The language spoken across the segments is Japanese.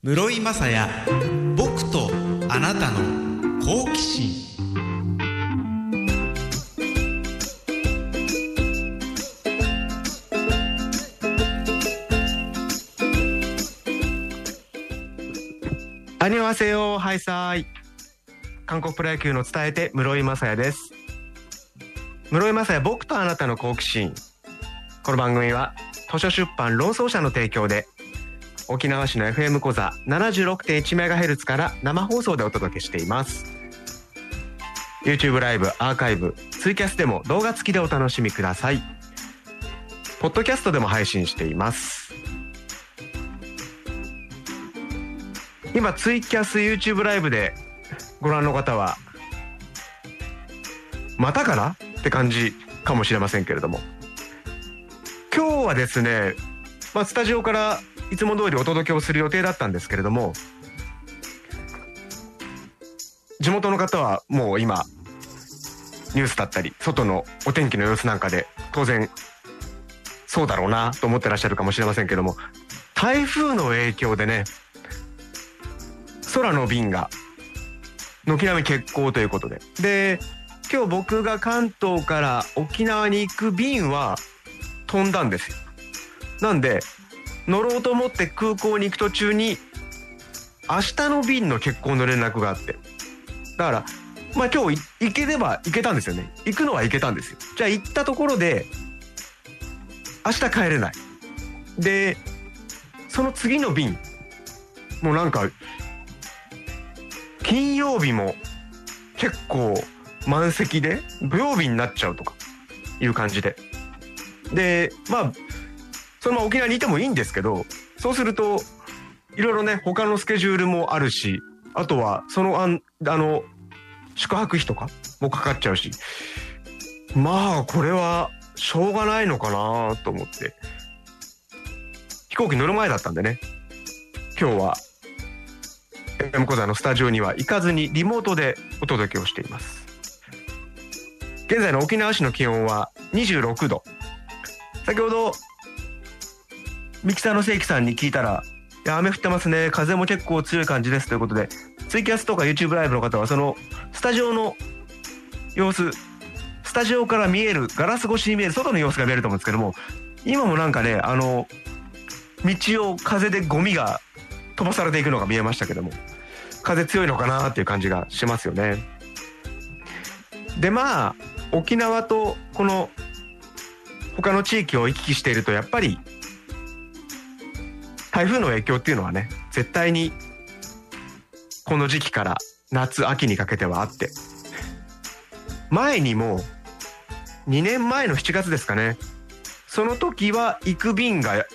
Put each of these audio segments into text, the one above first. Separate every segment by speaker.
Speaker 1: 室井雅也僕とあなたの好奇心。
Speaker 2: アニワセヨハイサイ。韓国プロ野球の伝えて室井雅也です。室井雅也僕とあなたの好奇心。この番組は図書出版論争者の提供で沖縄市の FM 講座 76.1MHz から生放送でお届けしています。YouTube ライブアーカイブツイキャスでも動画付きでお楽しみください。ポッドキャストでも配信しています。今ツイキャス YouTube ライブでご覧の方はまたかな？って感じかもしれませんけれども。今日はですね、まあ、スタジオからいつも通りお届けをする予定だったんですけれども地元の方はもう今ニュースだったり外のお天気の様子なんかで当然そうだろうなと思ってらっしゃるかもしれませんけども台風の影響でね空の便が軒並み欠航ということで。で今日僕が関東から沖縄に行く便は飛んだんですよ。なんで乗ろうと思って空港に行く途中に明日の便の欠航の連絡があって。だからまあ今日行ければ行けたんですよね。行くのは行けたんですよ。じゃあ行ったところで明日帰れない。でその次の便もうなんか金曜日も結構満席で土曜日になっちゃうとかいう感じで。でまあそのまま沖縄にいてもいいんですけどそうするといろいろね他のスケジュールもあるしあとはそのあんあの宿泊費とかもかかっちゃうしまあこれはしょうがないのかなと思って。飛行機乗る前だったんでね。今日は FM 講座のスタジオには行かずにリモートでお届けをしています。現在の沖縄市の気温は26度。先ほどミキサーの正規さんに聞いたら「いや雨降ってますね風も結構強い感じです」ということでツイキャスとか YouTube ライブの方はそのスタジオの様子スタジオから見えるガラス越しに見える外の様子が見えると思うんですけども今もなんかねあの道を風でゴミが飛ばされていくのが見えましたけども風強いのかなっていう感じがしますよね。でまあ沖縄とこの他の地域を行き来しているとやっぱり台風の影響っていうのはね絶対にこの時期から夏秋にかけてはあって。前にも2年前の7月ですかね。その時は行く便が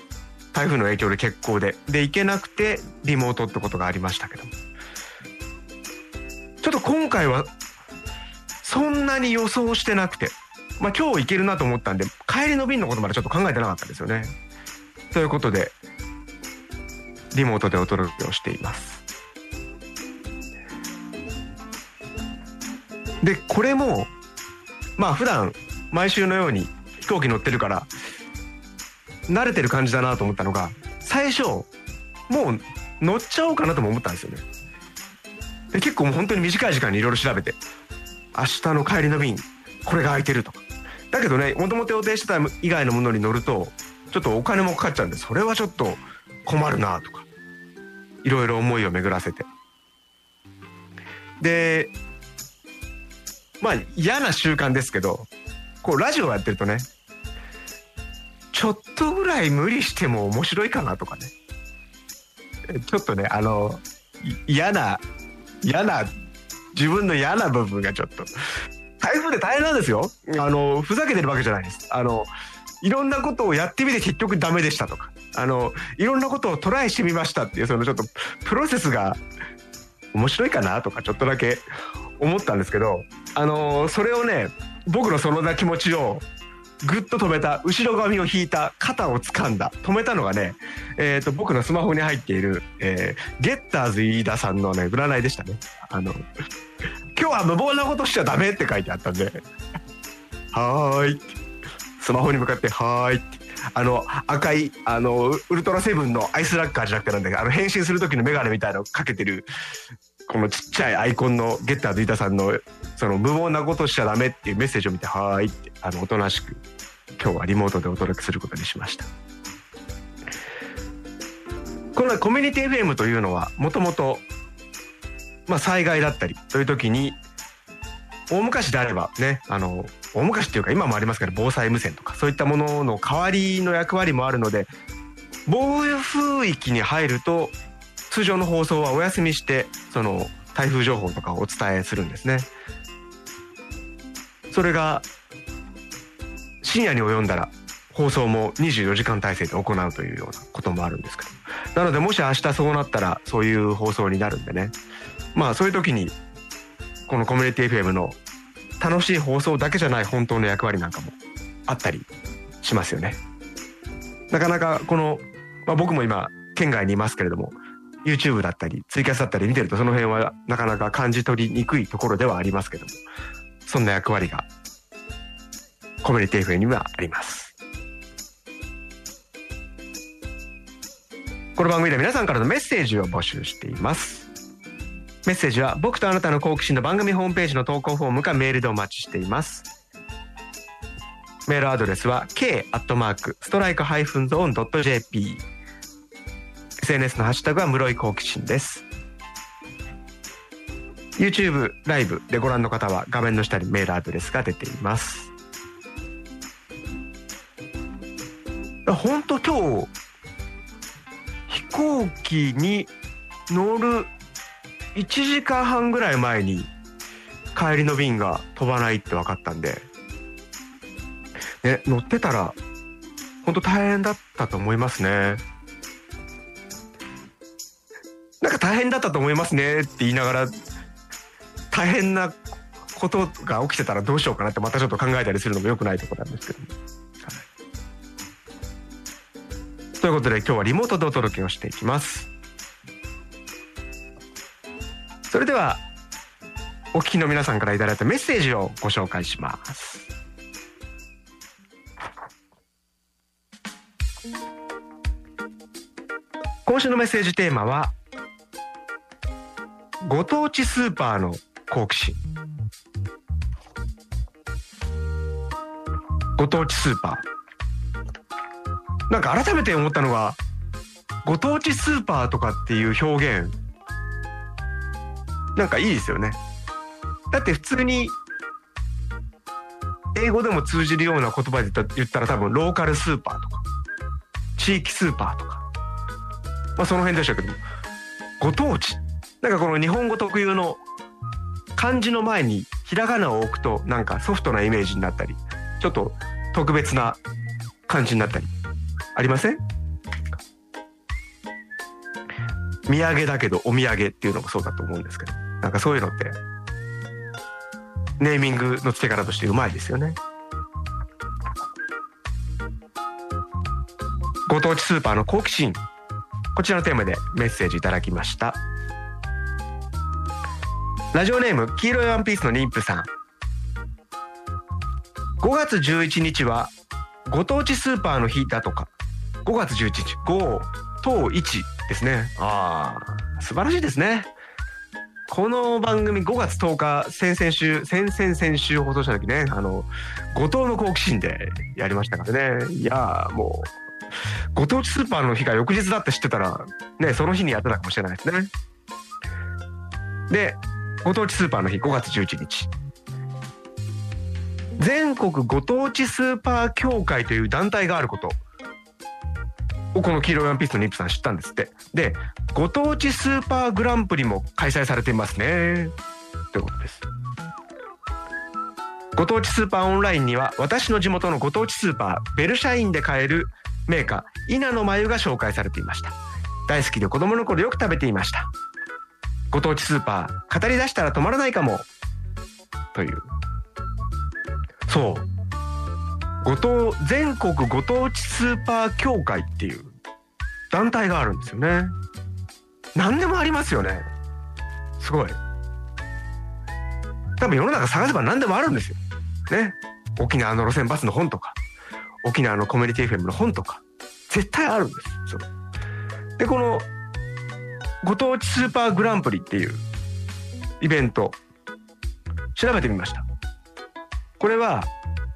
Speaker 2: 台風の影響で欠航でで行けなくてリモートってことがありましたけどちょっと今回はそんなに予想してなくてまあ今日行けるなと思ったんで帰りの便のことまでちょっと考えてなかったですよね。ということでリモートでお届けをしています。でこれもまあ普段毎週のように飛行機乗ってるから慣れてる感じだなと思ったのが最初もう乗っちゃおうかなとも思ったんですよね。で結構もう本当に短い時間にいろいろ調べて明日の帰りの便これが空いてるとか。だけどねもともと予定してた以外のものに乗るとちょっとお金もかかっちゃうんでそれはちょっと困るなとか。いろいろ思いを巡らせて。でまあ嫌な習慣ですけどこうラジオやってるとねちょっとぐらい無理しても面白いかなとかね。ちょっとねあの嫌な嫌な自分の嫌な部分がちょっと。台風で大変なんですよ。あのふざけてるわけじゃないです。あのいろんなことをやってみて結局ダメでしたとか。あのいろんなことをトライしてみましたっていうそのちょっとプロセスが面白いかなとかちょっとだけ思ったんですけどあのそれをね僕のそのな気持ちをぐっと止めた後ろ髪を引いた肩を掴んだ止めたのがね、えーと、僕のスマホに入っている、えー、ゲッターズ飯田さんのね占いでしたね。あの今日は無謀なことしちゃダメって書いてあったんで。はーい。スマホに向かってはーいって。あの赤いあのウルトラセブンのアイスラッカーじゃなくてなんだけどあの変身する時の眼鏡みたいなのかけてるこのちっちゃいアイコンのゲッターズイタさんのその無謀なことしちゃダメっていうメッセージを見てはーいってあのおとなしく今日はリモートでお届けすることにしました。このコミュニティ FM というのはもともとまあ災害だったりという時に大昔であればねあの大昔っていうか今もありますけど防災無線とかそういったものの代わりの役割もあるので暴風域に入ると通常の放送はお休みしてその台風情報とかをお伝えするんですね。それが深夜に及んだら放送も24時間体制で行うというようなこともあるんですけどなのでもし明日そうなったらそういう放送になるんでねまあそういう時にこのコミュニティ FM の楽しい放送だけじゃない本当の役割なんかもあったりしますよね。なかなかこの、まあ、僕も今県外にいますけれども YouTube だったりツイキャスだったり見てるとその辺はなかなか感じ取りにくいところではありますけどもそんな役割がコミュニティ FM にはありますこの番組では皆さんからのメッセージを募集していますメッセージは僕とあなたの好奇心の番組ホームページの投稿フォームかメールでお待ちしています。メールアドレスは k アットマークストライクハイフンゾーンドット jp SNS のハッシュタグは室井好奇心です。YouTube ライブでご覧の方は画面の下にメールアドレスが出ています。本当今日飛行機に乗る1時間半ぐらい前に帰りの便が飛ばないって分かったんで、ね、乗ってたら本当大変だったと思いますね。なんか大変だったと思いますねって言いながら大変なことが起きてたらどうしようかなってまたちょっと考えたりするのも良くないところなんですけど、はい、ということで今日はリモートでお届けをしていきます。それではお聞きの皆さんからいただいたメッセージをご紹介します。今週のメッセージテーマはご当地スーパーの好奇心。ご当地スーパー。なんか改めて思ったのがご当地スーパーとかっていう表現なんかいいですよね。だって普通に英語でも通じるような言葉で言ったら多分ローカルスーパーとか地域スーパーとかまあその辺でしたけどご当地。なんかこの日本語特有の漢字の前にひらがなを置くとなんかソフトなイメージになったりちょっと特別な感じになったりありません？土産だけどお土産っていうのもそうだと思うんですけど。なんかそういうのってネーミングの付け方としてうまいですよね。ご当地スーパーの好奇心。こちらのテーマでメッセージいただきました。ラジオネーム黄色いワンピースの妊婦さん。5月11日はご当地スーパーの日だとか。5月11日5等1ですね。ああ素晴らしいですねこの番組5月10日先々週先々先週放送した時ねあの後藤の好奇心でやりましたからね。いやもうご当地スーパーの日が翌日だって知ってたらねその日にやってたかもしれないですね。でご当地スーパーの日5月11日。全国ご当地スーパー協会という団体があること。この黄色いワンピースのニップさん知ったんですって。でご当地スーパーグランプリも開催されていますね。ということです。ご当地スーパーオンラインには私の地元のご当地スーパーベルシャインで買えるメーカー稲の眉が紹介されていました。大好きで子供の頃よく食べていました。ご当地スーパー語り出したら止まらないかも。という。そう。ご当全国ご当地スーパー協会っていう団体があるんですよね。何でもありますよね。すごい。多分世の中探せば何でもあるんですよ。ね。沖縄の路線バスの本とか沖縄のコミュニティ FM の本とか絶対あるんです。よ。でこのご当地スーパーグランプリっていうイベント調べてみました。これは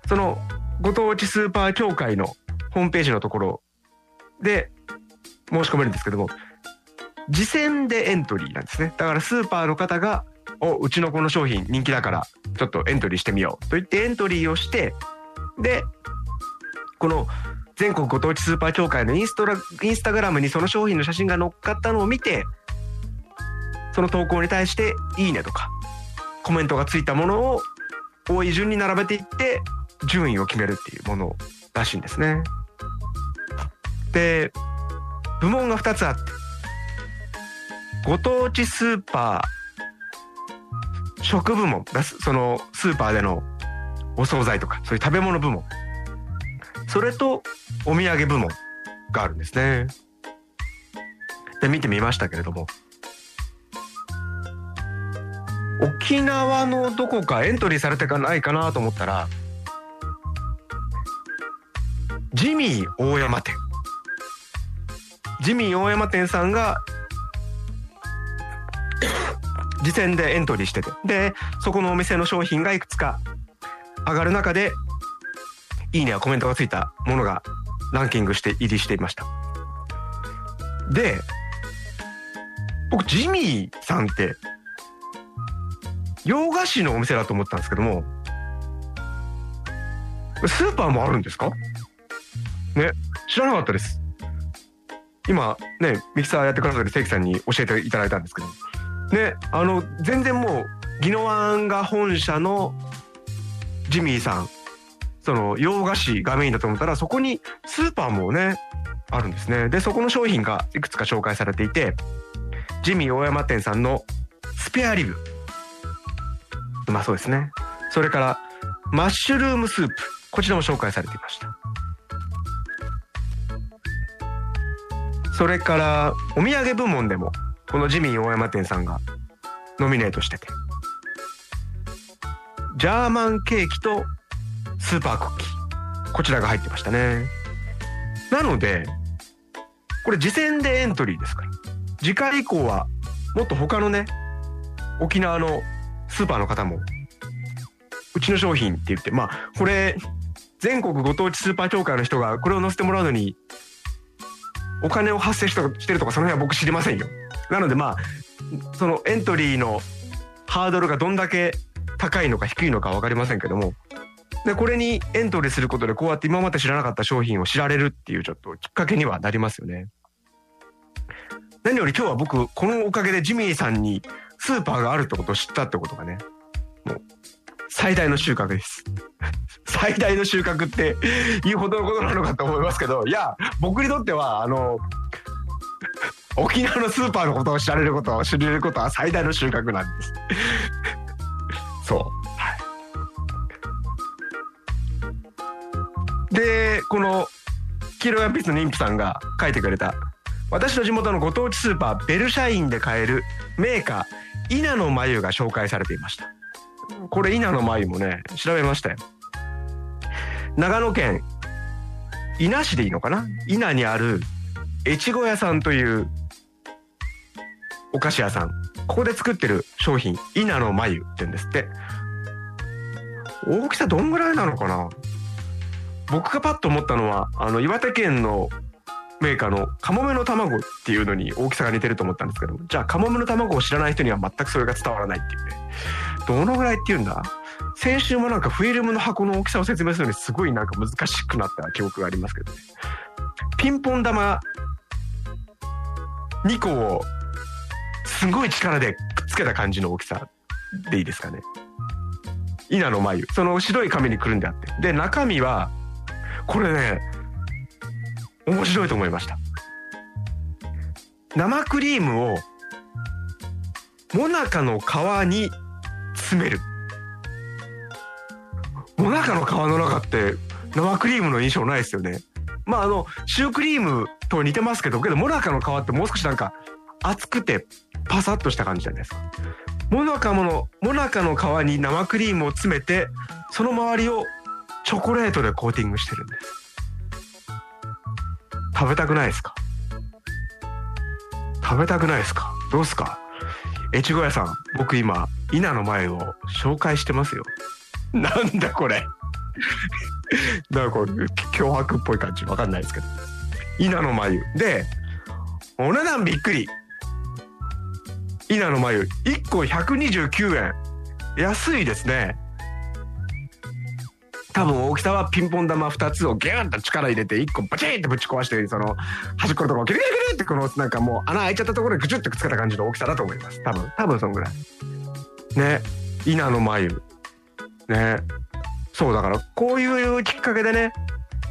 Speaker 2: そのご当地スーパー協会のホームページのところで申し込めるんですけども次戦でエントリーなんですね。だからスーパーの方が「おうちのこの商品人気だからちょっとエントリーしてみよう」と言ってエントリーをしてでこの全国ご当地スーパー協会のインストラインスタグラムにその商品の写真が載っかったのを見てその投稿に対して「いいね」とかコメントがついたものを多い順に並べていって順位を決めるっていうものらしいんですね。で部門が2つあってご当地スーパー食部門そのスーパーでのお惣菜とかそういう食べ物部門それとお土産部門があるんですね。で見てみましたけれども沖縄のどこかエントリーされてかないかなと思ったらジミー大山店。ジミー大山店さんが次戦でエントリーしてて。でそこのお店の商品がいくつか上がる中でいいねやコメントがついたものがランキングして入りしていました。で僕ジミーさんって洋菓子のお店だと思ったんですけどもスーパーもあるんですか？ね知らなかったです。今ねミキサーやってくださる関さんに教えていただいたんですけど。ねあの全然もう宜野湾が本社のジミーさんその洋菓子がメインだと思ったらそこにスーパーもねあるんですね。でそこの商品がいくつか紹介されていてジミー大山店さんのスペアリブ。うまそうですね。それからマッシュルームスープ。こちらも紹介されていました。それからお土産部門でもこのジミー大山店さんがノミネートしてて。ジャーマンケーキとスーパークッキー。こちらが入ってましたね。なのでこれ次戦でエントリーですから。次回以降はもっと他のね沖縄のスーパーの方もうちの商品って言ってまあこれ全国ご当地スーパー協会の人がこれを載せてもらうのにお金を発生してるとかその辺は僕知りませんよ。なのでまあそのエントリーのハードルがどんだけ高いのか低いのか分かりませんけども。でこれにエントリーすることでこうやって今まで知らなかった商品を知られるっていうちょっときっかけにはなりますよね。何より今日は僕このおかげでジミーさんにスーパーがあるってことを知ったってことがねもう最大の収穫です。最大の収穫っていうほどのことなのかと思いますけどいや僕にとってはあの沖縄のスーパーのことを知られることを知れることは最大の収穫なんです。そう。はい。でこの黄色いワンピースの妊婦さんが書いてくれた私の地元のご当地スーパーベルシャインで買えるメーカー稲の眉が紹介されていました。これ稲の眉もね調べましたよ。長野県伊那市でいいのかな？伊那にある越後屋さんというお菓子屋さん。ここで作ってる商品稲の眉って言うんですって。大きさどんぐらいなのかな？僕がパッと思ったのはあの岩手県のメーカーのカモメの卵っていうのに大きさが似てると思ったんですけどじゃあカモメの卵を知らない人には全くそれが伝わらないっていうね。どのぐらいっていうんだ？先週もなんかフィルムの箱の大きさを説明するのにすごいなんか難しくなった記憶がありますけどね。ピンポン玉2個をすごい力でくっつけた感じの大きさでいいですかね。稲の眉その白い紙にくるんであって。で中身はこれね面白いと思いました。生クリームをもなかの皮に詰める。もなかの皮の中って生クリームの印象ないですよね。まああのシュークリームと似てますけどけどもなかの皮ってもう少しなんか厚くてパサッとした感じじゃないですか。もなかものもなかの皮に生クリームを詰めてその周りをチョコレートでコーティングしてるんです。食べたくないですか？食べたくないですか？どうすか？越後屋さん僕今稲の前を紹介してますよ。なんだこれ。なんかこう脅迫っぽい感じ。わかんないですけど。稲の眉でお値段びっくり。稲の眉1個129円安いですね。多分大きさはピンポン玉2つをギューンと力入れて1個バチンってぶち壊してその端っこのところギリギリギリってこのなんかもう穴開いちゃったところにグチュってくっつけた感じの大きさだと思います。多分。多分そんぐらい。ね。稲の眉ね。そうだからこういうきっかけでね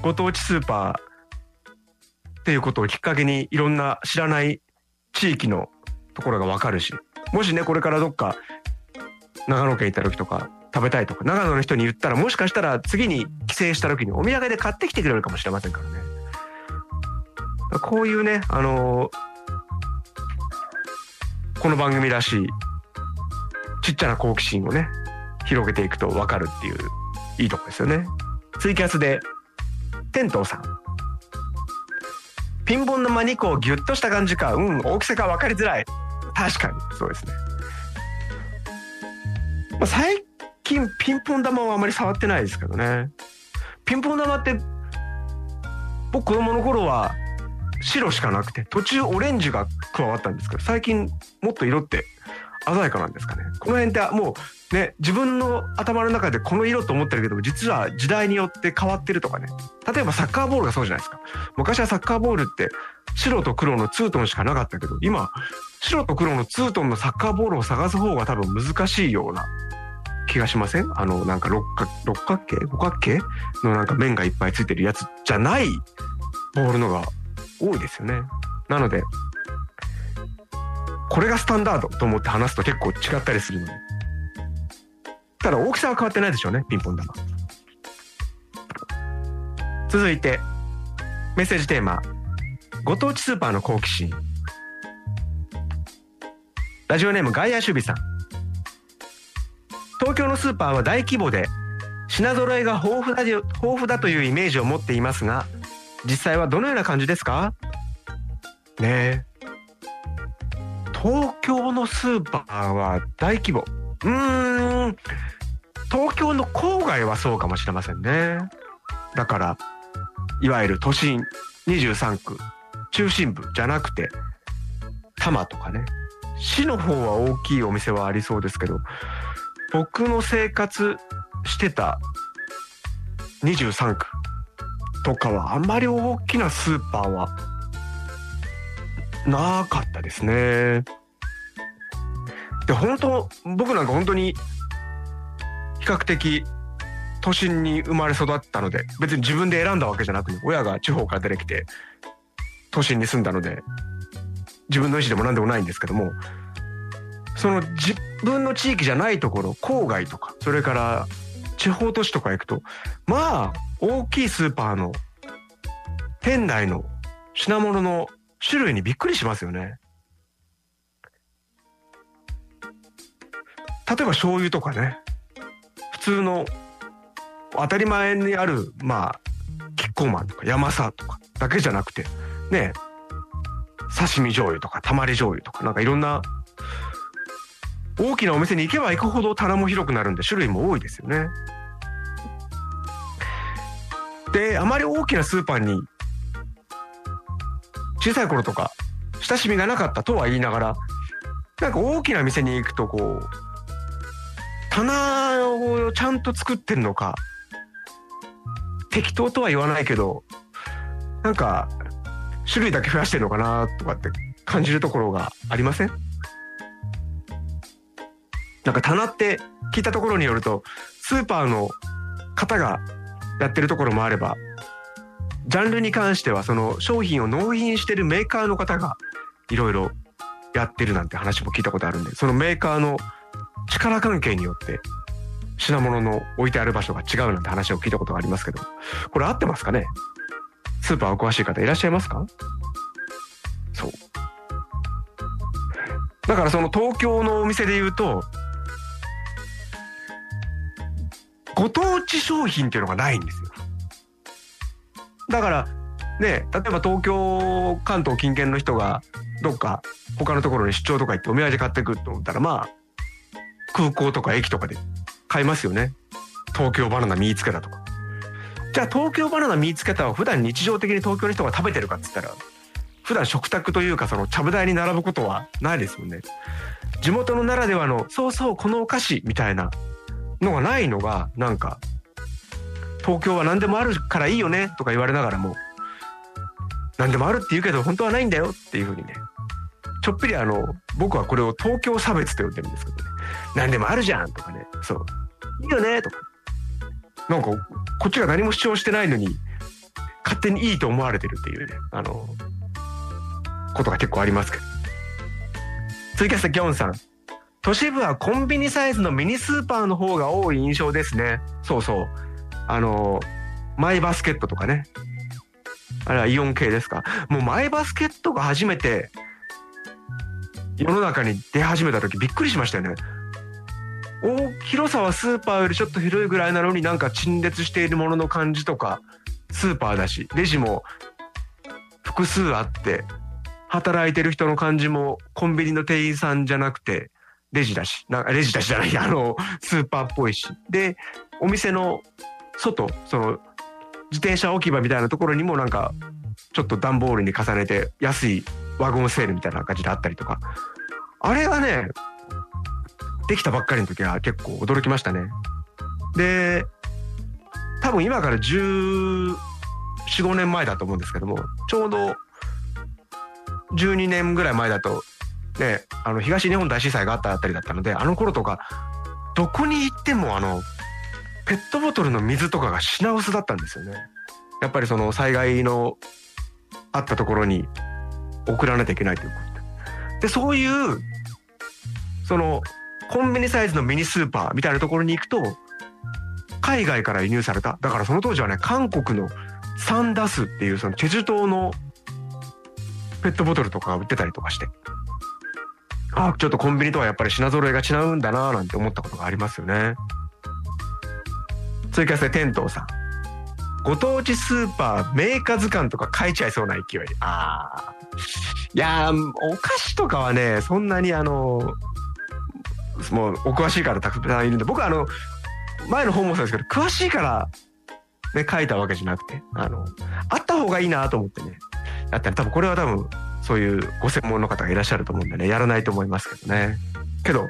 Speaker 2: ご当地スーパーっていうことをきっかけにいろんな知らない地域のところがわかるしもしねこれからどっか長野県行った時とか食べたいとか長野の人に言ったらもしかしたら次に帰省した時にお土産で買ってきてくれるかもしれませんからね。こういうねあのこの番組らしいちっちゃな好奇心をね広げていくと分かるっていういいとこですよね。ツイキャスで天童さん。ピンポン玉2個をギュッとした感じかうん大きさが分かりづらい。確かにそうですね、まあ、最近ピンポン玉はあまり触ってないですけどね。ピンポン玉って僕子供の頃は白しかなくて途中オレンジが加わったんですけど最近もっと色って鮮やかなんですかね。この辺ってもうね自分の頭の中でこの色と思ってるけど実は時代によって変わってるとかね。例えばサッカーボールがそうじゃないですか。昔はサッカーボールって白と黒のツートンしかなかったけど今白と黒のツートンのサッカーボールを探す方が多分難しいような気がしません？あのなんか六角六角形？五角形？のなんか面がいっぱいついてるやつじゃないボールのが多いですよね。なのでこれがスタンダードと思って話すと結構違ったりするのでただ大きさは変わってないでしょうねピンポン玉。続いてメッセージテーマ。ご当地スーパーの好奇心。ラジオネーム外野守備さん。東京のスーパーは大規模で品揃えが豊富だ豊富だというイメージを持っていますが実際はどのような感じですか？ねえ。東京のスーパーは大規模。うーん。東京の郊外はそうかもしれませんね。だからいわゆる都心23区中心部じゃなくて多摩とかね。市の方は大きいお店はありそうですけど僕の生活してた23区とかはあんまり大きなスーパーはなかったですね。で本当僕なんか本当に比較的都心に生まれ育ったので別に自分で選んだわけじゃなくて親が地方から出てきて都心に住んだので自分の意思でも何でもないんですけどもその自分の地域じゃないところ郊外とかそれから地方都市とか行くとまあ大きいスーパーの店内の品物の種類にびっくりしますよね。例えば醤油とかね普通の当たり前にあるまあキッコーマンとかヤマサとかだけじゃなくてね刺身醤油とかたまり醤油とかなんかいろんな大きなお店に行けば行くほど棚も広くなるんで種類も多いですよね。であまり大きなスーパーに小さい頃とか親しみがなかったとは言いながらなんか大きな店に行くとこう棚をちゃんと作ってんのか。適当とは言わないけどなんか種類だけ増やしてんのかなとかって感じるところがありません？なんか棚って聞いたところによるとスーパーの方がやってるところもあればジャンルに関してはその商品を納品してるメーカーの方がいろいろやってるなんて話も聞いたことあるんでそのメーカーの力関係によって品物の置いてある場所が違うなんて話を聞いたことがありますけどこれ合ってますかね？スーパーお詳しい方いらっしゃいますか？そう。だからその東京のお店で言うとご当地商品っていうのがないんですよ。だからね例えば東京関東近県の人がどっか他のところに出張とか行ってお土産買ってくると思ったらまあ空港とか駅とかで買いますよね。東京バナナ見つけたとか。じゃあ東京バナナ見つけたは普段日常的に東京の人が食べてるかっつったら普段食卓というかそのちゃぶ台に並ぶことはないですもんね。地元のならではのそうそうこのお菓子みたいなのがないのがなんか東京は何でもあるからいいよねとか言われながらも何でもあるって言うけど本当はないんだよっていうふうにねちょっぴりあの僕はこれを東京差別と呼んでるんですけどね。何でもあるじゃんとかね。そう。いいよねとか。なんかこっちが何も主張してないのに勝手にいいと思われてるっていうね。あのことが結構ありますけど。追加してギョンさん。都市部はコンビニサイズのミニスーパーの方が多い印象ですね。そうそう。あのマイバスケットとかね。あれはイオン系ですか？もうマイバスケットが初めて世の中に出始めた時びっくりしましたよね。大広さはスーパーよりちょっと広いぐらいなのになんか陳列しているものの感じとかスーパーだしレジも複数あって働いてる人の感じもコンビニの店員さんじゃなくてレジだしなレジだしじゃない あのスーパーっぽいし。でお店の外その自転車置き場みたいなところにもなんかちょっと段ボールに重ねて安いワゴンセールみたいな感じであったりとか。あれがねできたばっかりの時は結構驚きましたね。で多分今から14、5年前だと思うんですけどもちょうど12年ぐらい前だとねあの東日本大震災があったあたりだったのであの頃とかどこに行ってもあのペットボトルの水とかが品薄だったんですよね。やっぱりその災害のあったところに送らなきゃいけないということでそういうそのコンビニサイズのミニスーパーみたいなところに行くと海外から輸入された。だからその当時はね韓国のサンダスっていうそのチェジュ島のペットボトルとかが売ってたりとかして。あちょっとコンビニとはやっぱり品揃えが違うんだななんて思ったことがありますよね。追加して天童さん。ご当地スーパーメーカー図鑑とか書いちゃいそうな勢い。ああいやお菓子とかはねそんなにあのもうお詳しいからたくさんいるんで僕はあの前の本もそうですけど詳しいからね書いたわけじゃなくてあのあった方がいいなと思ってねやったら多分これは多分そういうご専門の方がいらっしゃると思うんでねやらないと思いますけどね。けど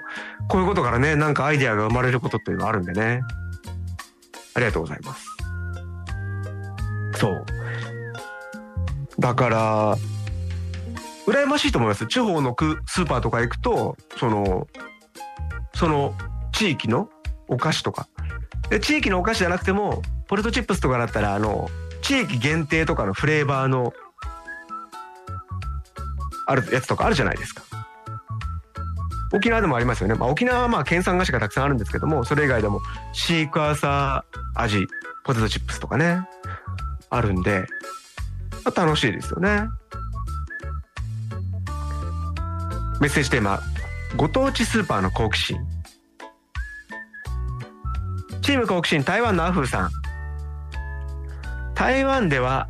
Speaker 2: こういうことからねなんかアイデアが生まれることっていうのはあるんでね。ありがとうございます。そう。だから羨ましいと思います。地方のスーパーとか行くとそのその地域のお菓子とか。で地域のお菓子じゃなくてもポテトチップスとかだったらあの地域限定とかのフレーバーのあるやつとかあるじゃないですか。沖縄でもありますよね、まあ、沖縄はまあ県産菓子がたくさんあるんですけどもそれ以外でもシークワーサー味ポテトチップスとかねあるんで、まあ、楽しいですよね。メッセージテーマご当地スーパーの好奇心。チーム好奇心台湾のアフーさん。台湾では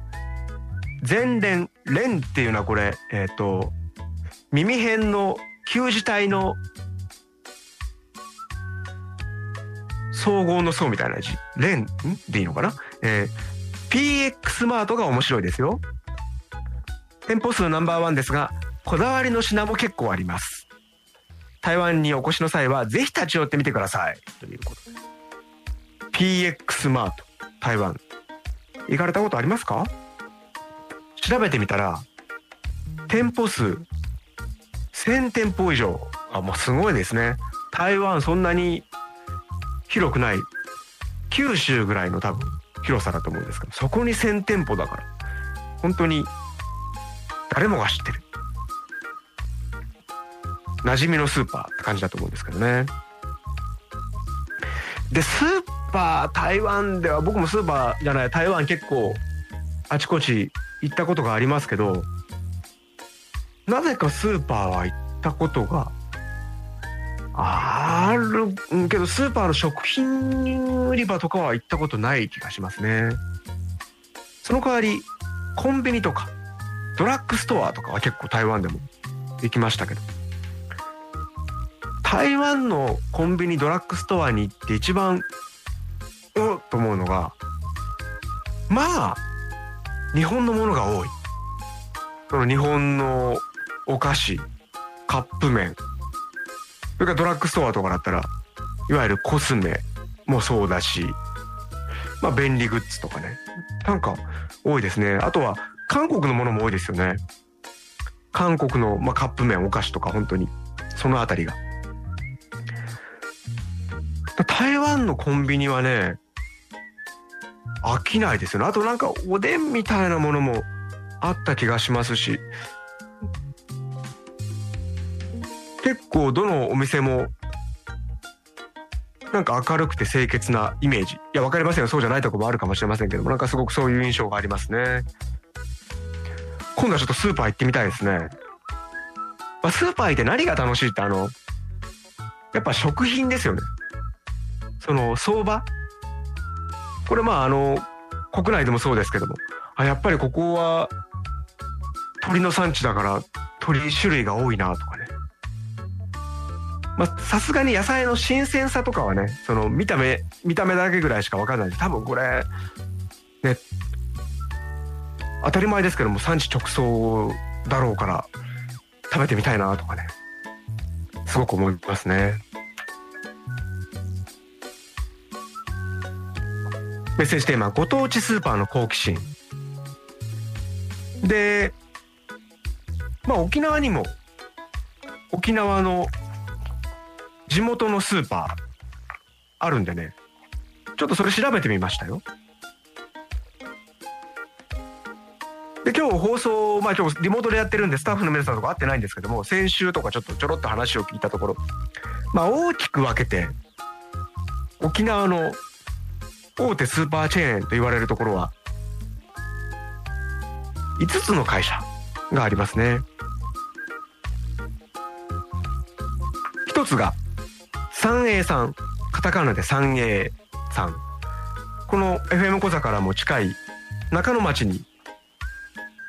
Speaker 2: 前連連っていうのはこれえっ、ー、と耳辺の旧字体の総合の層みたいな字。連んでいいのかな、えー、PX マートが面白いですよ。店舗数ナンバーワンですがこだわりの品も結構あります。台湾にお越しの際はぜひ立ち寄ってみてください。ということで。PX マート台湾。行かれたことありますか？調べてみたら店舗数1000店舗以上。あもうすごいですね。台湾そんなに広くない。九州ぐらいの多分広さだと思うんですけどそこに1000店舗だから本当に誰もが知ってる。馴染みのスーパーって感じだと思うんですけどね。でスーパー台湾では僕もスーパーじゃない台湾結構あちこち行ったことがありますけどなぜかスーパーは行ったことがあるけどスーパーの食品売り場とかは行ったことない気がしますね。その代わりコンビニとかドラッグストアとかは結構台湾でも行きましたけど。台湾のコンビニドラッグストアに行って一番おっと思うのがまあ日本のものが多い。その日本のお菓子カップ麺。それからドラッグストアとかだったらいわゆるコスメもそうだしまあ便利グッズとかね。なんか多いですね。あとは韓国のものも多いですよね。韓国の、まあ、カップ麺お菓子とか本当に。そのあたりが。台湾のコンビニはね飽きないですよね。あとなんかおでんみたいなものもあった気がしますし。結構どのお店もなんか明るくて清潔なイメージ。いや分かりませんよ。そうじゃないとこもあるかもしれませんけどもなんかすごくそういう印象がありますね。今度はちょっとスーパー行ってみたいですね、まあ、スーパー行って何が楽しいってあのやっぱ食品ですよね。その相場？これまああの国内でもそうですけども。あやっぱりここは鳥の産地だから鳥種類が多いなとかね。まあさすがに野菜の新鮮さとかはねその見た目見た目だけぐらいしか分かんない。多分これね当たり前ですけども産地直送だろうから食べてみたいなとかね。すごく思いますね。メッセージテーマご当地スーパーの好奇心。でまあ沖縄にも沖縄の地元のスーパーあるんでね。ちょっとそれ調べてみましたよ。で今日放送まあ今日リモートでやってるんでスタッフの皆さんとか会ってないんですけども先週とかちょっとちょろっと話を聞いたところ。まあ大きく分けて沖縄の大手スーパーチェーンと言われるところは5つの会社がありますね。一つが三栄さん。カタカナで三栄さん。この FM 小座からも近い中野町に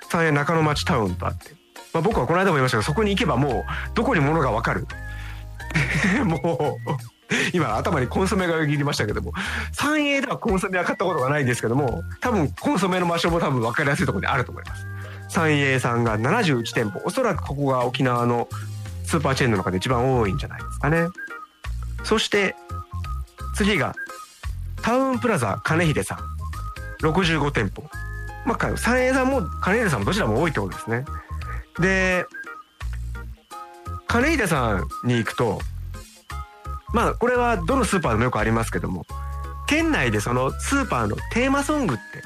Speaker 2: 三栄中野町タウンとあって、まあ、僕はこの間も言いましたがそこに行けばもうどこに物が分かる。もう 今頭にコンソメが切りましたけども。三栄ではコンソメは買ったことがないんですけども多分コンソメの場所も多分分かりやすいところにあると思います。三栄さんが71店舗。おそらくここが沖縄のスーパーチェーンの中で一番多いんじゃないですかね。そして次がタウンプラザ金秀さん。65店舗。まあ三栄さんも金秀さんもどちらも多いってことですね。で金秀さんに行くとまあこれはどのスーパーでもよくありますけども県内でそのスーパーのテーマソングって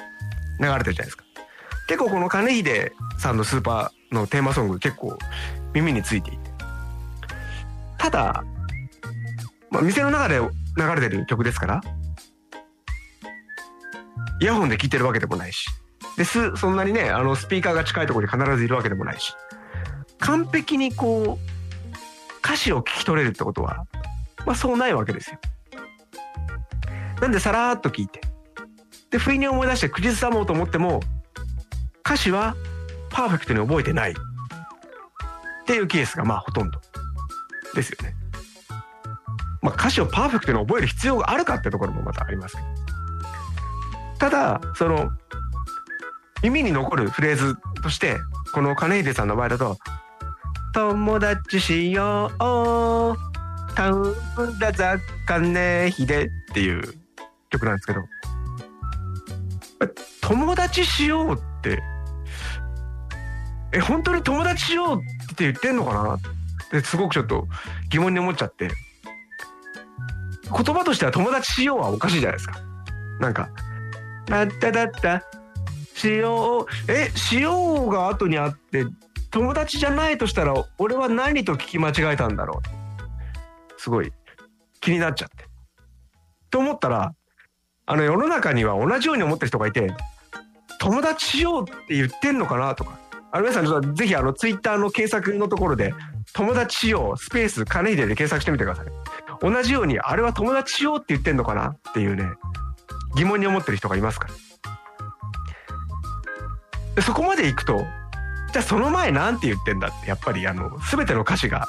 Speaker 2: 流れてるじゃないですか。結構この金秀さんのスーパーのテーマソング結構耳についていて。ただ、まあ、店の中で流れてる曲ですからイヤホンで聴いてるわけでもないしですそんなにねあのスピーカーが近いところに必ずいるわけでもないし完璧にこう歌詞を聞き取れるってことはまあそうないわけですよ。なんでさらっと聞いてで不意に思い出して口ずさもうと思っても歌詞はパーフェクトに覚えてないっていうケースがまあほとんどですよね。まあ歌詞をパーフェクトに覚える必要があるかってところもまたありますけど。ただその耳に残るフレーズとしてこの金秀さんの場合だと「友達しよう」タウンプラザ金秀っていう曲なんですけど、友達しようって、え、本当に友達しようって言ってんのかなってすごくちょっと疑問に思っちゃって、言葉としては友達しようはおかしいじゃないですか。なんか、だっただった、しよう、え、しようが後にあって、友達じゃないとしたら俺は何と聞き間違えたんだろう。すごい気になっちゃって。と思ったらあの世の中には同じように思ってる人がいて友達しようって言ってんのかな？とかあの皆さんぜひあのツイッターの検索のところで友達しようスペース金秀で検索してみてください。同じようにあれは友達しようって言ってんのかな？っていうね疑問に思ってる人がいますから。そこまで行くとじゃあその前なんて言ってんだってやっぱりあの全ての歌詞が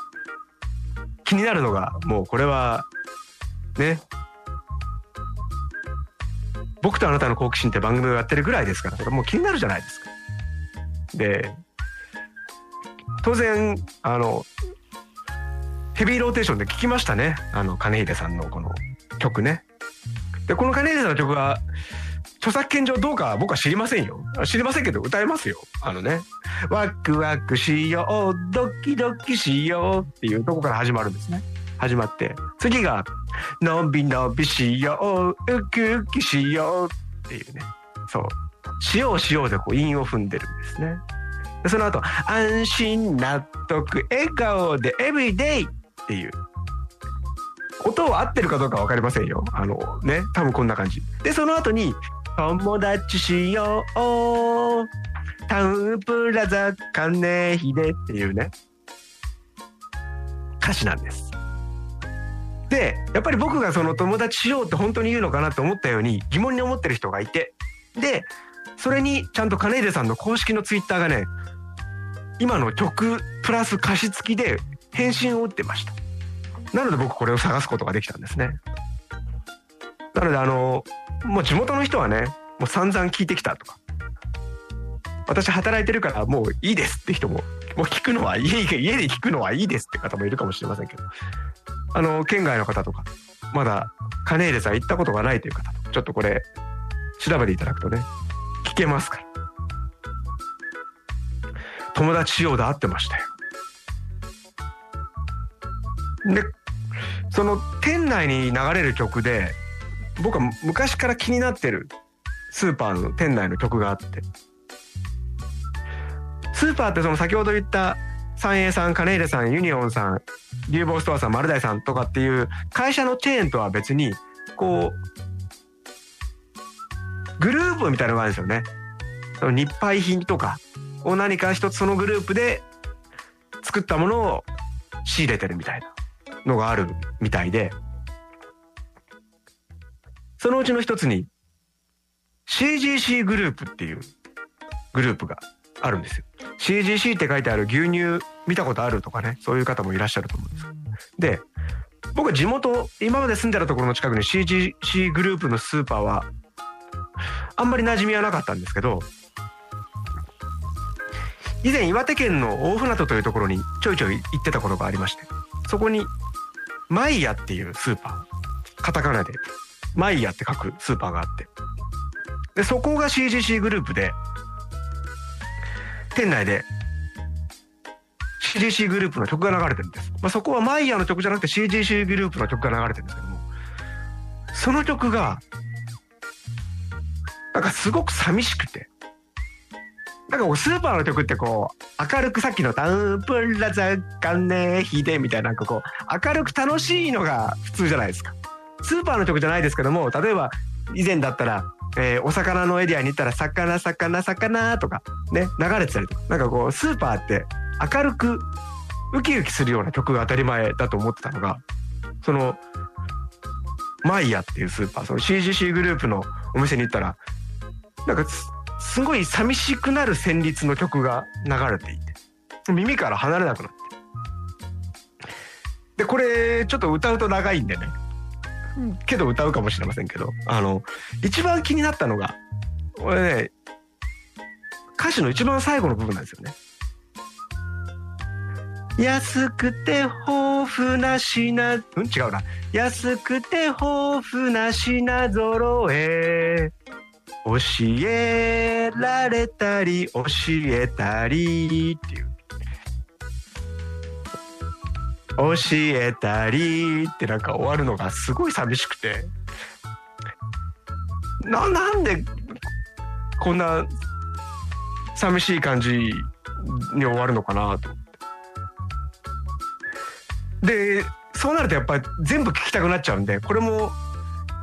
Speaker 2: 気になるのがもうこれはね僕とあなたの好奇心って番組をやってるぐらいですからこれもう気になるじゃないですか。で当然あのヘビーローテーションで聞きましたねあの金秀さんのこの曲ね。でこの金秀さんの曲は著作権上どうか僕は知りませんよ。知りませんけど歌えますよ。あのね。ワクワクしよう、ドキドキしようっていうとこから始まるんですね。始まって。次が、のびのびしよう、ウキウキしようっていうね。そう。しようしようでこう韻を踏んでるんですね。でその後、安心納得、笑顔でエブリデイっていう。音は合ってるかどうか分かりませんよ。あのね、多分こんな感じ。で、その後に、友達しよう。タウンプラザ金秀っていうね。歌詞なんです。でやっぱり僕がその友達しようって本当に言うのかなって思ったように疑問に思ってる人がいて。でそれにちゃんと金秀さんの公式のツイッターがね今の曲プラス歌詞付きで返信を打ってました。なので僕これを探すことができたんですね。なのであのもう地元の人はねもう散々聞いてきたとか。私働いてるからもういいですって人ももう聞くのは家家で聞くのはいいですって方もいるかもしれませんけど。あの県外の方とかまだ金入れさん行ったことがないという方ちょっとこれ調べていただくとね聞けますから。友達仕様で会ってましたよ。でその店内に流れる曲で僕は昔から気になってるスーパーの店内の曲があってスーパーってその先ほど言った三栄さん金入さんユニオンさん流房ストアさん丸大さんとかっていう会社のチェーンとは別にこうグループみたいなのがあるんですよね。その日配品とかを何か一つそのグループで作ったものを仕入れてるみたいなのがあるみたいでそのうちの一つに CGC グループっていうグループがあるんですよ。CGC って書いてある牛乳見たことあるとかねそういう方もいらっしゃると思うんですで僕は地元今まで住んでたところの近くに CGC グループのスーパーはあんまり馴染みはなかったんですけど以前岩手県の大船渡というところにちょいちょい行ってたことがありましてそこにマイヤっていうスーパーカタカナでマイヤって書くスーパーがあってでそこが CGC グループで店内で CGC グループの曲が流れてるんです、まあ、そこはマイヤーの曲じゃなくて CGC グループの曲が流れてるんですけどもその曲がなんかすごく寂しくてなんかスーパーの曲ってこう明るくさっきの「タンプラザカネヒデ」みたいななんかこう明るく楽しいのが普通じゃないですか。スーパーの曲じゃないですけども例えば以前だったら、えー、お魚のエリアに行ったら「魚魚魚」とかね流れてたりとか。なんかこうスーパーって明るくウキウキするような曲が当たり前だと思ってたのがそのマイヤっていうスーパーその CGC グループのお店に行ったらなんかすごい寂しくなる旋律の曲が流れていて耳から離れなくなって。でこれちょっと歌うと長いんでね。けど歌うかもしれませんけどあの一番気になったのがこれね歌詞の一番最後の部分なんですよね。安くて豊富な品、うん？違うな。安くて豊富な品揃え。教えられたり教えたりっていう教えたりってなんか終わるのがすごい寂しくてななんでこんな寂しい感じに終わるのかなとでそうなるとやっぱり全部聞きたくなっちゃうんでこれも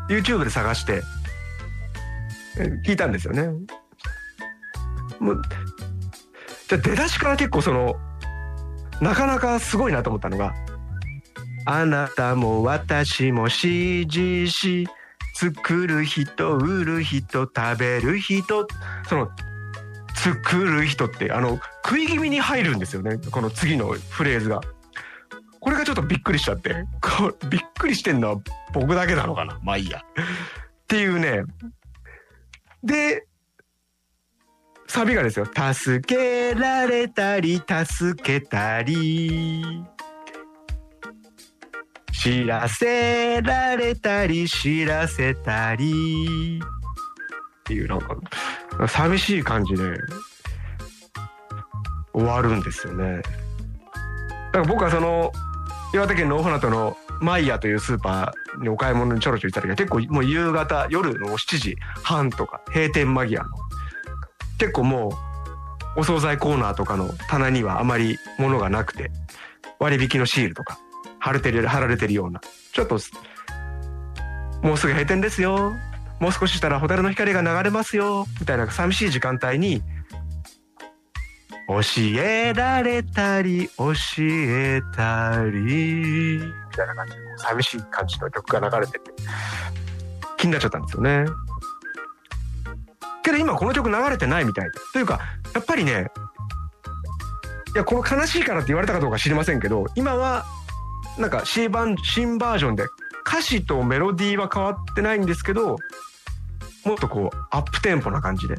Speaker 2: YouTube で探して聞いたんですよね。もうじゃ出だしから結構そのなかなかすごいなと思ったのが「あなたも私も CGC 作る人売る人食べる人」その作る人ってあの食い気味に入るんですよね。この次のフレーズが。これがちょっとびっくりしちゃって。こびっくりしてんのは僕だけなのかな。まあいいや。っていうね。でサビがですよ「助けられたり助けたり」知らせられたり知らせたり。っていうなんか寂しい感じで終わるんですよね。だから僕はその岩手県の大船渡のマイヤというスーパーにお買い物にちょろちょろ行った時は結構もう夕方夜の7時半とか閉店間際の結構もうお惣菜コーナーとかの棚にはあまり物がなくて割引のシールとか貼れてる貼られてるようなちょっともうすぐ閉店ですよもう少ししたら蛍の光が流れますよみたいな寂しい時間帯に教えられたり教えたりみたいな感じで寂しい感じの曲が流れてて気になっちゃったんですよね。けど今この曲流れてないみたい。というかやっぱりねいやこの悲しいからって言われたかどうか知りませんけど今はなんか新バ新バージョンで歌詞とメロディーは変わってないんですけどもっとこうアップテンポな感じで。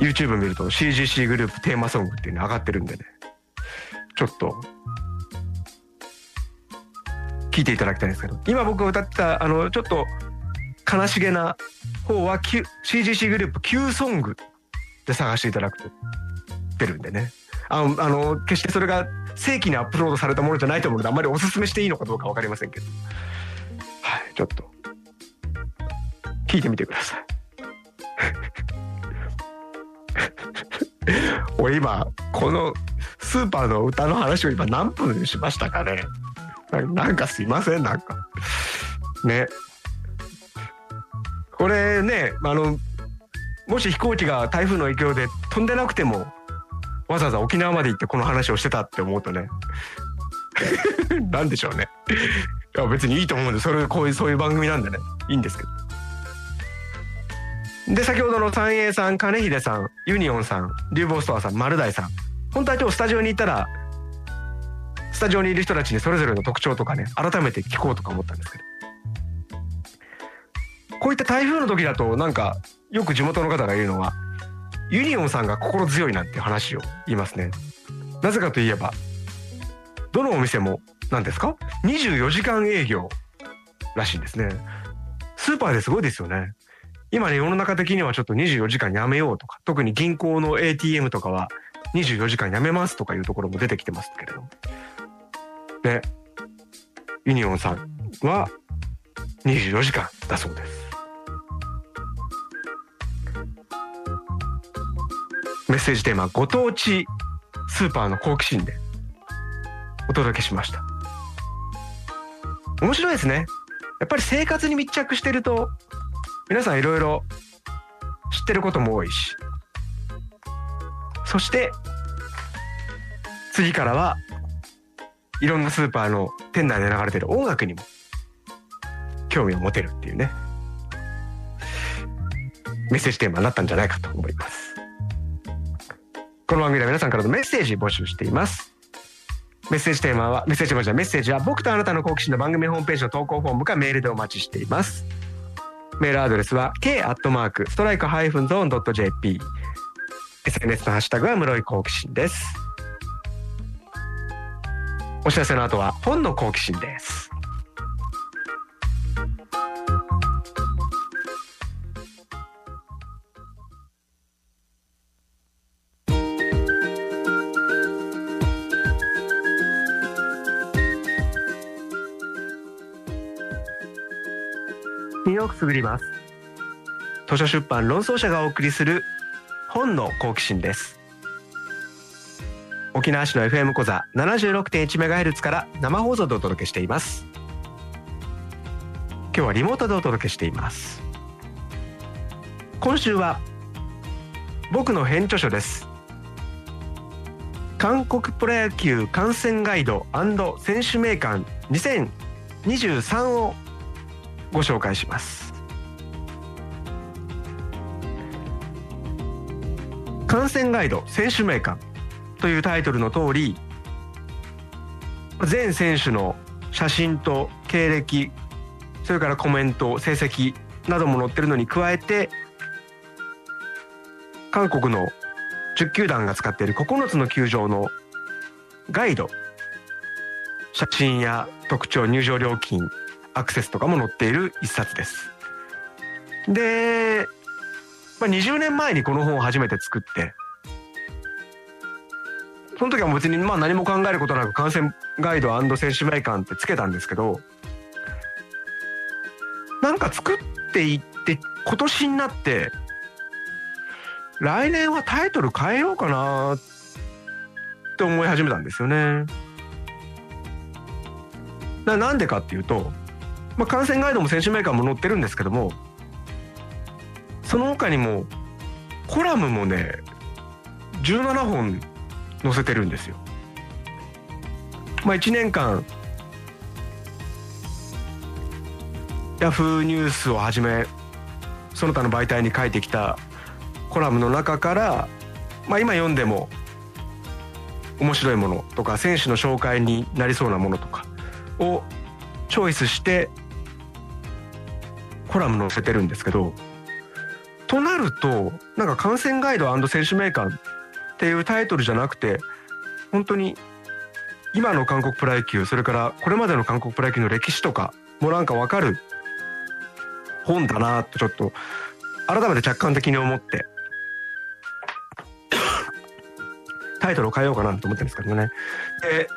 Speaker 2: YouTube 見ると CGC グループテーマソングっていうの上がってるんでね。ちょっと聞いていただきたいんですけど。今僕が歌ってたあのちょっと悲しげな方は CGC グループ Q ソングで探していただくと出るんでね。あのあの決してそれが正規にアップロードされたものじゃないと思うのであんまりおすすめしていいのかどうか分かりませんけど。はいちょっと。聞いてみてください。俺今このスーパーの歌の話を今何分しましたかね。なんかすいませんなんか。ね。これねあのもし飛行機が台風の影響で飛んでなくてもわざわざ沖縄まで行ってこの話をしてたって思うとね なんでしょうね。いや別にいいと思うんでそれこういうそういう番組なんでね。いいんですけど。で先ほどの三栄さん金秀さんユニオンさん流房ストアさん丸大さん。本当は今日スタジオに行ったらスタジオにいる人たちにそれぞれの特徴とかね改めて聞こうとか思ったんですけど。こういった台風の時だとなんかよく地元の方が言うのはユニオンさんが心強いなんて話を言いますね。なぜかといえばどのお店も何ですか？24時間営業らしいんですね。スーパーですごいですよね。今ね世の中的にはちょっと24時間やめようとか特に銀行の ATM とかは24時間やめますとかいうところも出てきてますけれどでユニオンさんは24時間だそうです。メッセージテーマご当地スーパーの好奇心でお届けしました。面白いですね。やっぱり生活に密着してると皆さんいろいろ知ってることも多いし。そして次からはいろんなスーパーの店内で流れてる音楽にも興味を持てるっていうね。メッセージテーマになったんじゃないかと思います。この番組では皆さんからのメッセージ募集しています。メッセージテーマはメッセージじゃメッセージは僕とあなたの好奇心の番組ホームページの投稿フォームかメールでお待ちしています。メールアドレスは k アットマークストライクハイフンゾーンドット JP SNS のハッシュタグは室井好奇心です。お知らせの後は本の好奇心です。すぐります。図書出版論争者がお送りする本の好奇心です。沖縄市の FM 講座 76.1MHz から生放送でお届けしています。今日はリモートでお届けしています。今週は僕の編著書です。韓国プロ野球観戦ガイド選手名鑑2023をご紹介します。観戦ガイド選手名鑑というタイトルの通り全選手の写真と経歴それからコメント成績なども載ってるのに加えて韓国の10球団が使っている9つの球場のガイド写真や特徴入場料金アクセスとかも載っている一冊です。で、まあ、20年前にこの本を初めて作ってその時は別にまあ何も考えることなく観戦ガイド選手名鑑ってつけたんですけどなんか作っていって今年になって来年はタイトル変えようかなって思い始めたんですよね。ななんでかっていうと、まあ、観戦ガイドも選手メーカーも載ってるんですけどもその他にもコラムもね17本載せてるんですよ。まあ、1年間ヤフーニュースをはじめその他の媒体に書いてきたコラムの中から、まあ、今読んでも面白いものとか選手の紹介になりそうなものとかをチョイスしてコラム載せてるんですけどとなるとなんか観戦ガイド選手名鑑っていうタイトルじゃなくて本当に今の韓国プロ野球それからこれまでの韓国プロ野球の歴史とかもなんか分かる本だなとちょっと改めて客観的に思ってタイトルを変えようかなと思ってるんですけどね。で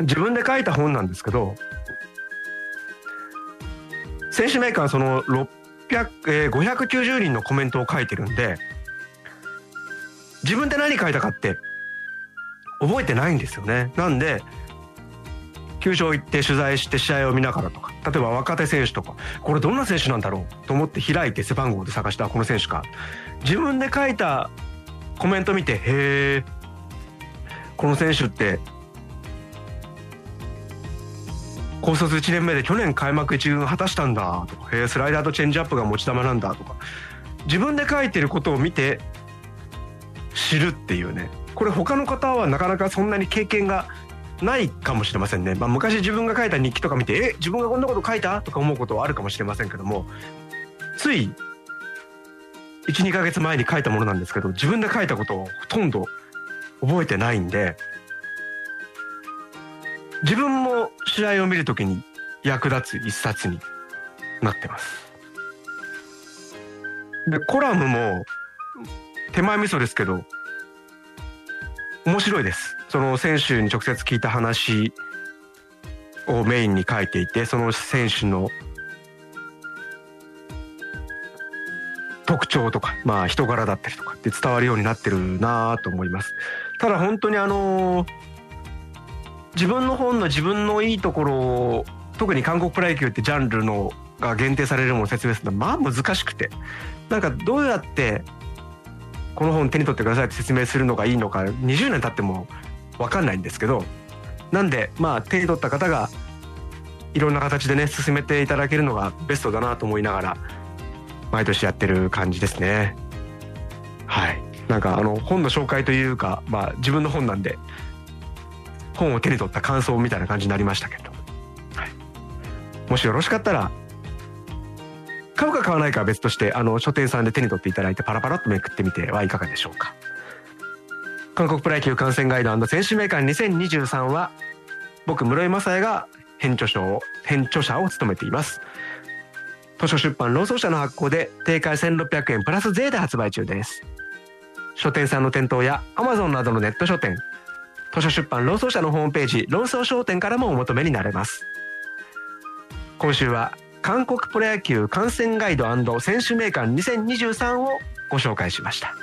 Speaker 2: 自分で書いた本なんですけど選手メーカーその600、えー、590人のコメントを書いてるんで自分で何書いたかって覚えてないんですよね。なんで球場行って取材して試合を見ながらとか例えば若手選手とかこれどんな選手なんだろうと思って開いて背番号で探したこの選手か自分で書いたコメント見てへえこの選手って高卒1年目で去年開幕1軍果たしたんだ。とかへえスライダーとチェンジアップが持ち球なんだとか。自分で書いてることを見て知るっていうね。これ他の方はなかなかそんなに経験がないかもしれませんね、まあ、昔自分が書いた日記とか見てえ自分がこんなこと書いたとか思うことはあるかもしれませんけども。つい12か月前に書いたものなんですけど自分で書いたことをほとんど覚えてないんで自分も試合を見るときに役立つ一冊になってます。でコラムも手前味噌ですけど面白いです。その選手に直接聞いた話をメインに書いていてその選手の特徴とか、まあ、人柄だったりとかって伝わるようになってるなと思います。ただ本当にあの自分の本の自分のいいところを特に韓国プロ野球ってジャンルのが限定されるものを説明するのはまあ難しくて。なんかどうやってこの本手に取ってくださいって説明するのがいいのか20年経っても分かんないんですけどなんでまあ手に取った方がいろんな形でね進めていただけるのがベストだなと思いながら毎年やってる感じですね。はい。なんかあの本の紹介というかまあ自分の本なんで本を手に取った感想みたいな感じになりましたけど、はい、もしよろしかったら買うか買わないかは別としてあの書店さんで手に取っていただいてパラパラっとめくってみてはいかがでしょうか。韓国プロ野球観戦ガイド選手名鑑2023は僕室井雅也が編著者を編著者を務めています。図書出版労組社の発行で定価1600円プラス税で発売中です。書店さんの店頭や Amazon などのネット書店図書出版論争社のホームページ論争商店からもお求めになれます。今週は韓国プロ野球観戦ガイド選手名鑑2023をご紹介しました。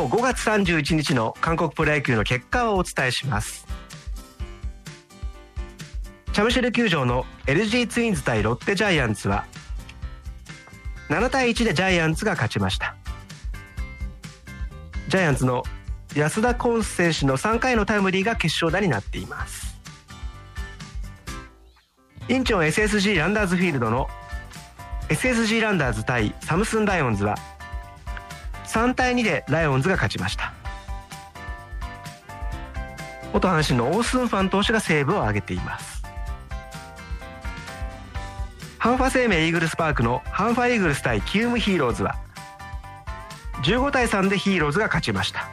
Speaker 2: 今日5月31日の韓国プロ野球の結果をお伝えします。チャムシェル球場の LG ツインズ対ロッテジャイアンツは7対1でジャイアンツが勝ちました。ジャイアンツの安田コンス選手の3回のタイムリーが決勝打になっています。インチョン SSG ランダーズフィールドの SSG ランダーズ対サムスンライオンズは3対2でライオンズが勝ちました。元阪神のオースンファン投手がセーブを挙げています。ハンファ生命イーグルスパークのハンファイーグルス対キウムヒーローズは15対3でヒーローズが勝ちました。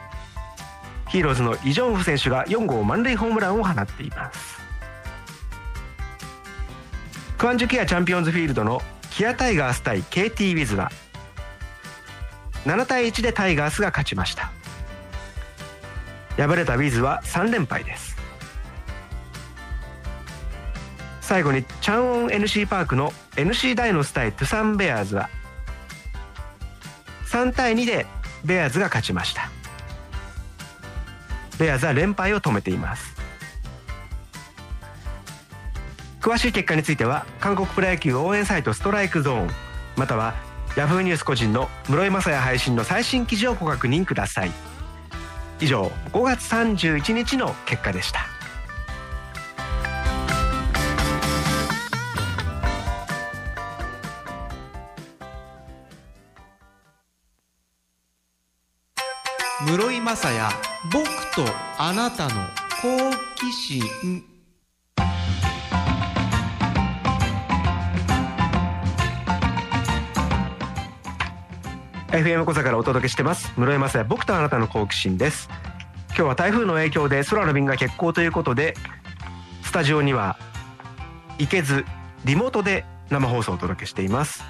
Speaker 2: ヒーローズのイ・ジョンフ選手が4号満塁ホームランを放っています。クアンジュケアチャンピオンズフィールドのキアタイガース対 KT ウィズは7対1でタイガースが勝ちました。敗れたウィズは3連敗です。最後にチャンオン NC パークの NC ダイノス対トゥサンベアーズは3対2でベアーズが勝ちました。ベアーズは連敗を止めています。詳しい結果については韓国プロ野球応援サイトストライクゾーンまたはヤフーニュース個人の室井雅也配信の最新記事をご確認ください。以上5月31日の結果でした。
Speaker 1: 室井雅也僕とあなたの好奇心。
Speaker 2: FM 小座からお届けしてます。室井雅也僕とあなたの好奇心です。今日は台風の影響で空の便が欠航ということでスタジオには行けずリモートで生放送をお届けしています。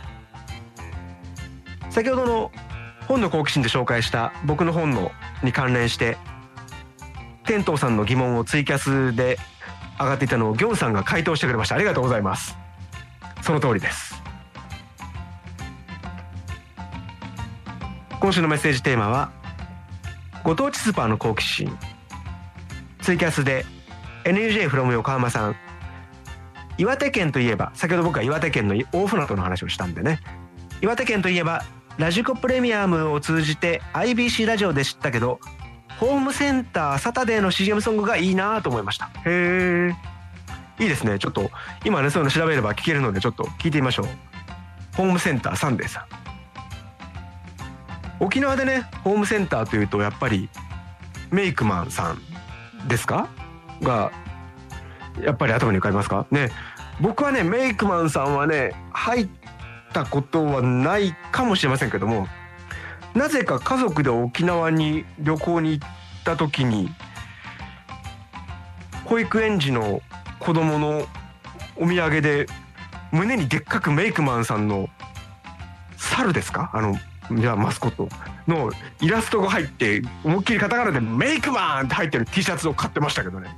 Speaker 2: 先ほどの本の好奇心で紹介した僕の本のに関連して天童さんの疑問をツイキャスで上がっていたのをギョンさんが回答してくれました。ありがとうございます。その通りです。今週のメッセージテーマはご当地スーパーの好奇心。ツイキャスで NUJ from 横浜さん。岩手県といえば先ほど僕は岩手県の大船渡の話をしたんでね。岩手県といえばラジコプレミアムを通じて IBC ラジオで知ったけどホームセンターサタデーの CM ソングがいいなと思いました。へえいいですね。ちょっと今ねそういうの調べれば聞けるのでちょっと聞いてみましょう。ホームセンターサンデーさん沖縄でねホームセンターというとやっぱりメイクマンさんですか？がやっぱり頭に浮かびますか？ね僕はねメイクマンさんはね入ったことはないかもしれませんけどもなぜか家族で沖縄に旅行に行った時に保育園児の子供のお土産で胸にでっかくメイクマンさんの猿ですか？あのじゃあマスコットのイラストが入って思いっきりカタカナで「メイクマン!」って入ってる T シャツを買ってましたけどね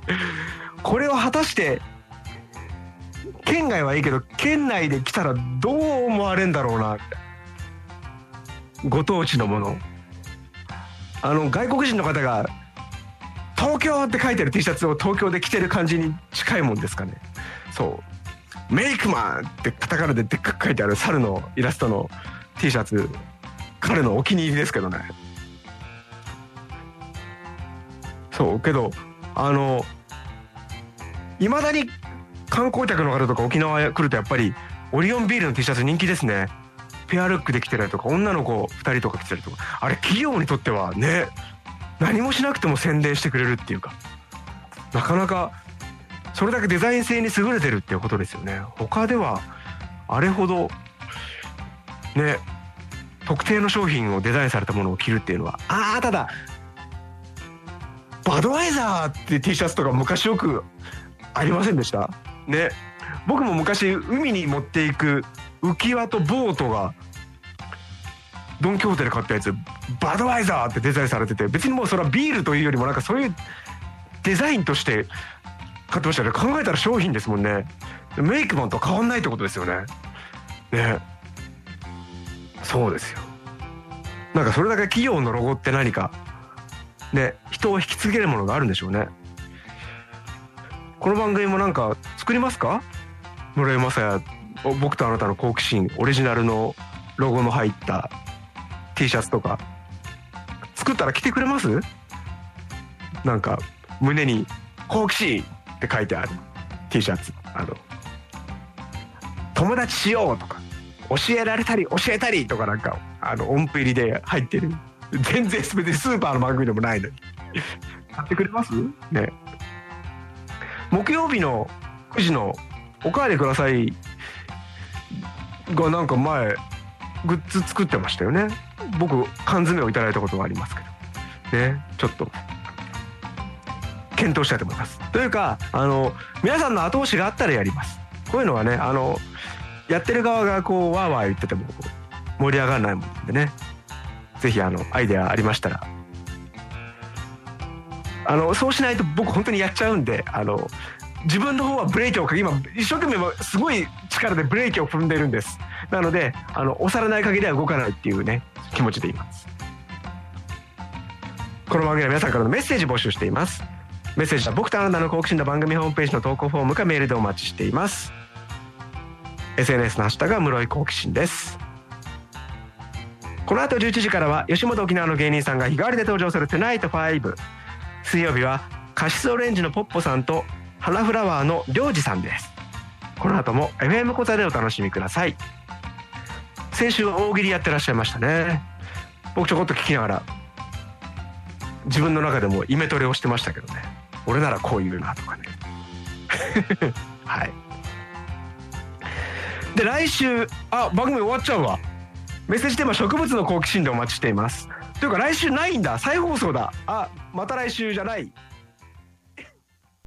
Speaker 2: これを果たして県外はいいけど県内で来たらどう思われんだろうなご当地のものあの外国人の方が「東京!」って書いてる T シャツを東京で着てる感じに近いもんですかねそう「メイクマン!」ってカタカナででっかく書いてある猿のイラストの T シャツ彼のお気に入りですけどね。そうけどあのいまだに観光客の方とか沖縄来るとやっぱりオリオンビールの T シャツ人気ですね。ペアルックで着てたりとか女の子2人とか着てたりとか。あれ企業にとってはね何もしなくても宣伝してくれるっていうか。なかなかそれだけデザイン性に優れてるっていうことですよね。他ではあれほどね特定の商品をデザインされたものを着るっていうのはああただバドワイザーって T シャツとか昔よくありませんでした？ね。僕も昔海に持っていく浮き輪とボートがドン・キホーテで買ったやつバドワイザーってデザインされてて別にもうそれはビールというよりもなんかそういうデザインとして買ってましたね。考えたら商品ですもんね。メイクマンと変わんないってことですよね。ね。そうですよ。なんかそれだけ企業のロゴって何か。ね人を引きつけるものがあるんでしょうね。この番組もなんか作りますか？室井雅也僕とあなたの好奇心オリジナルのロゴの入った T シャツとか。作ったら着てくれます？なんか胸に「好奇心」って書いてある T シャツ。あの「友達しよう」とか「教えられたり教えたり」とかなんかあの音符入りで入ってる。全然別にスーパーの番組でもないのに。買ってくれます？ね。木曜日の9時の「おかわりください」がなんか前グッズ作ってましたよね。僕缶詰をいただいたことがありますけど。ね。ちょっと。検討したいと思います。というかあの皆さんの後押しがあったらやります。こういうのはねあのやってる側がこうわーわー言ってても盛り上がらないもんでね。ぜひあのアイデアありましたら。あのそうしないと僕本当にやっちゃうんであの自分の方はブレーキをかけ今一生懸命すごい力でブレーキを踏んでるんです。なのであの押されない限りは動かないっていうね気持ちでいます。この番組は皆さんからのメッセージ募集しています。メッセージは僕とあなたの好奇心の番組ホームページの投稿フォームかメールでお待ちしています。SNS のハッシュタグは室井好奇心です。この後11時からは吉本沖縄の芸人さんが日替わりで登場する「Tonight5」水曜日はカシスオレンジのポッポさんと花フラワーのりょうじさんです。この後も FM コザでお楽しみください。先週は大喜利やってらっしゃいましたね。僕ちょこっと聞きながら自分の中でもイメトレをしてましたけどね。俺ならこう言うなとかね。はい。で来週あ番組終わっちゃうわ。メッセージテーマ植物の好奇心でお待ちしています。というか来週ないんだ。再放送だ。あまた来週じゃない。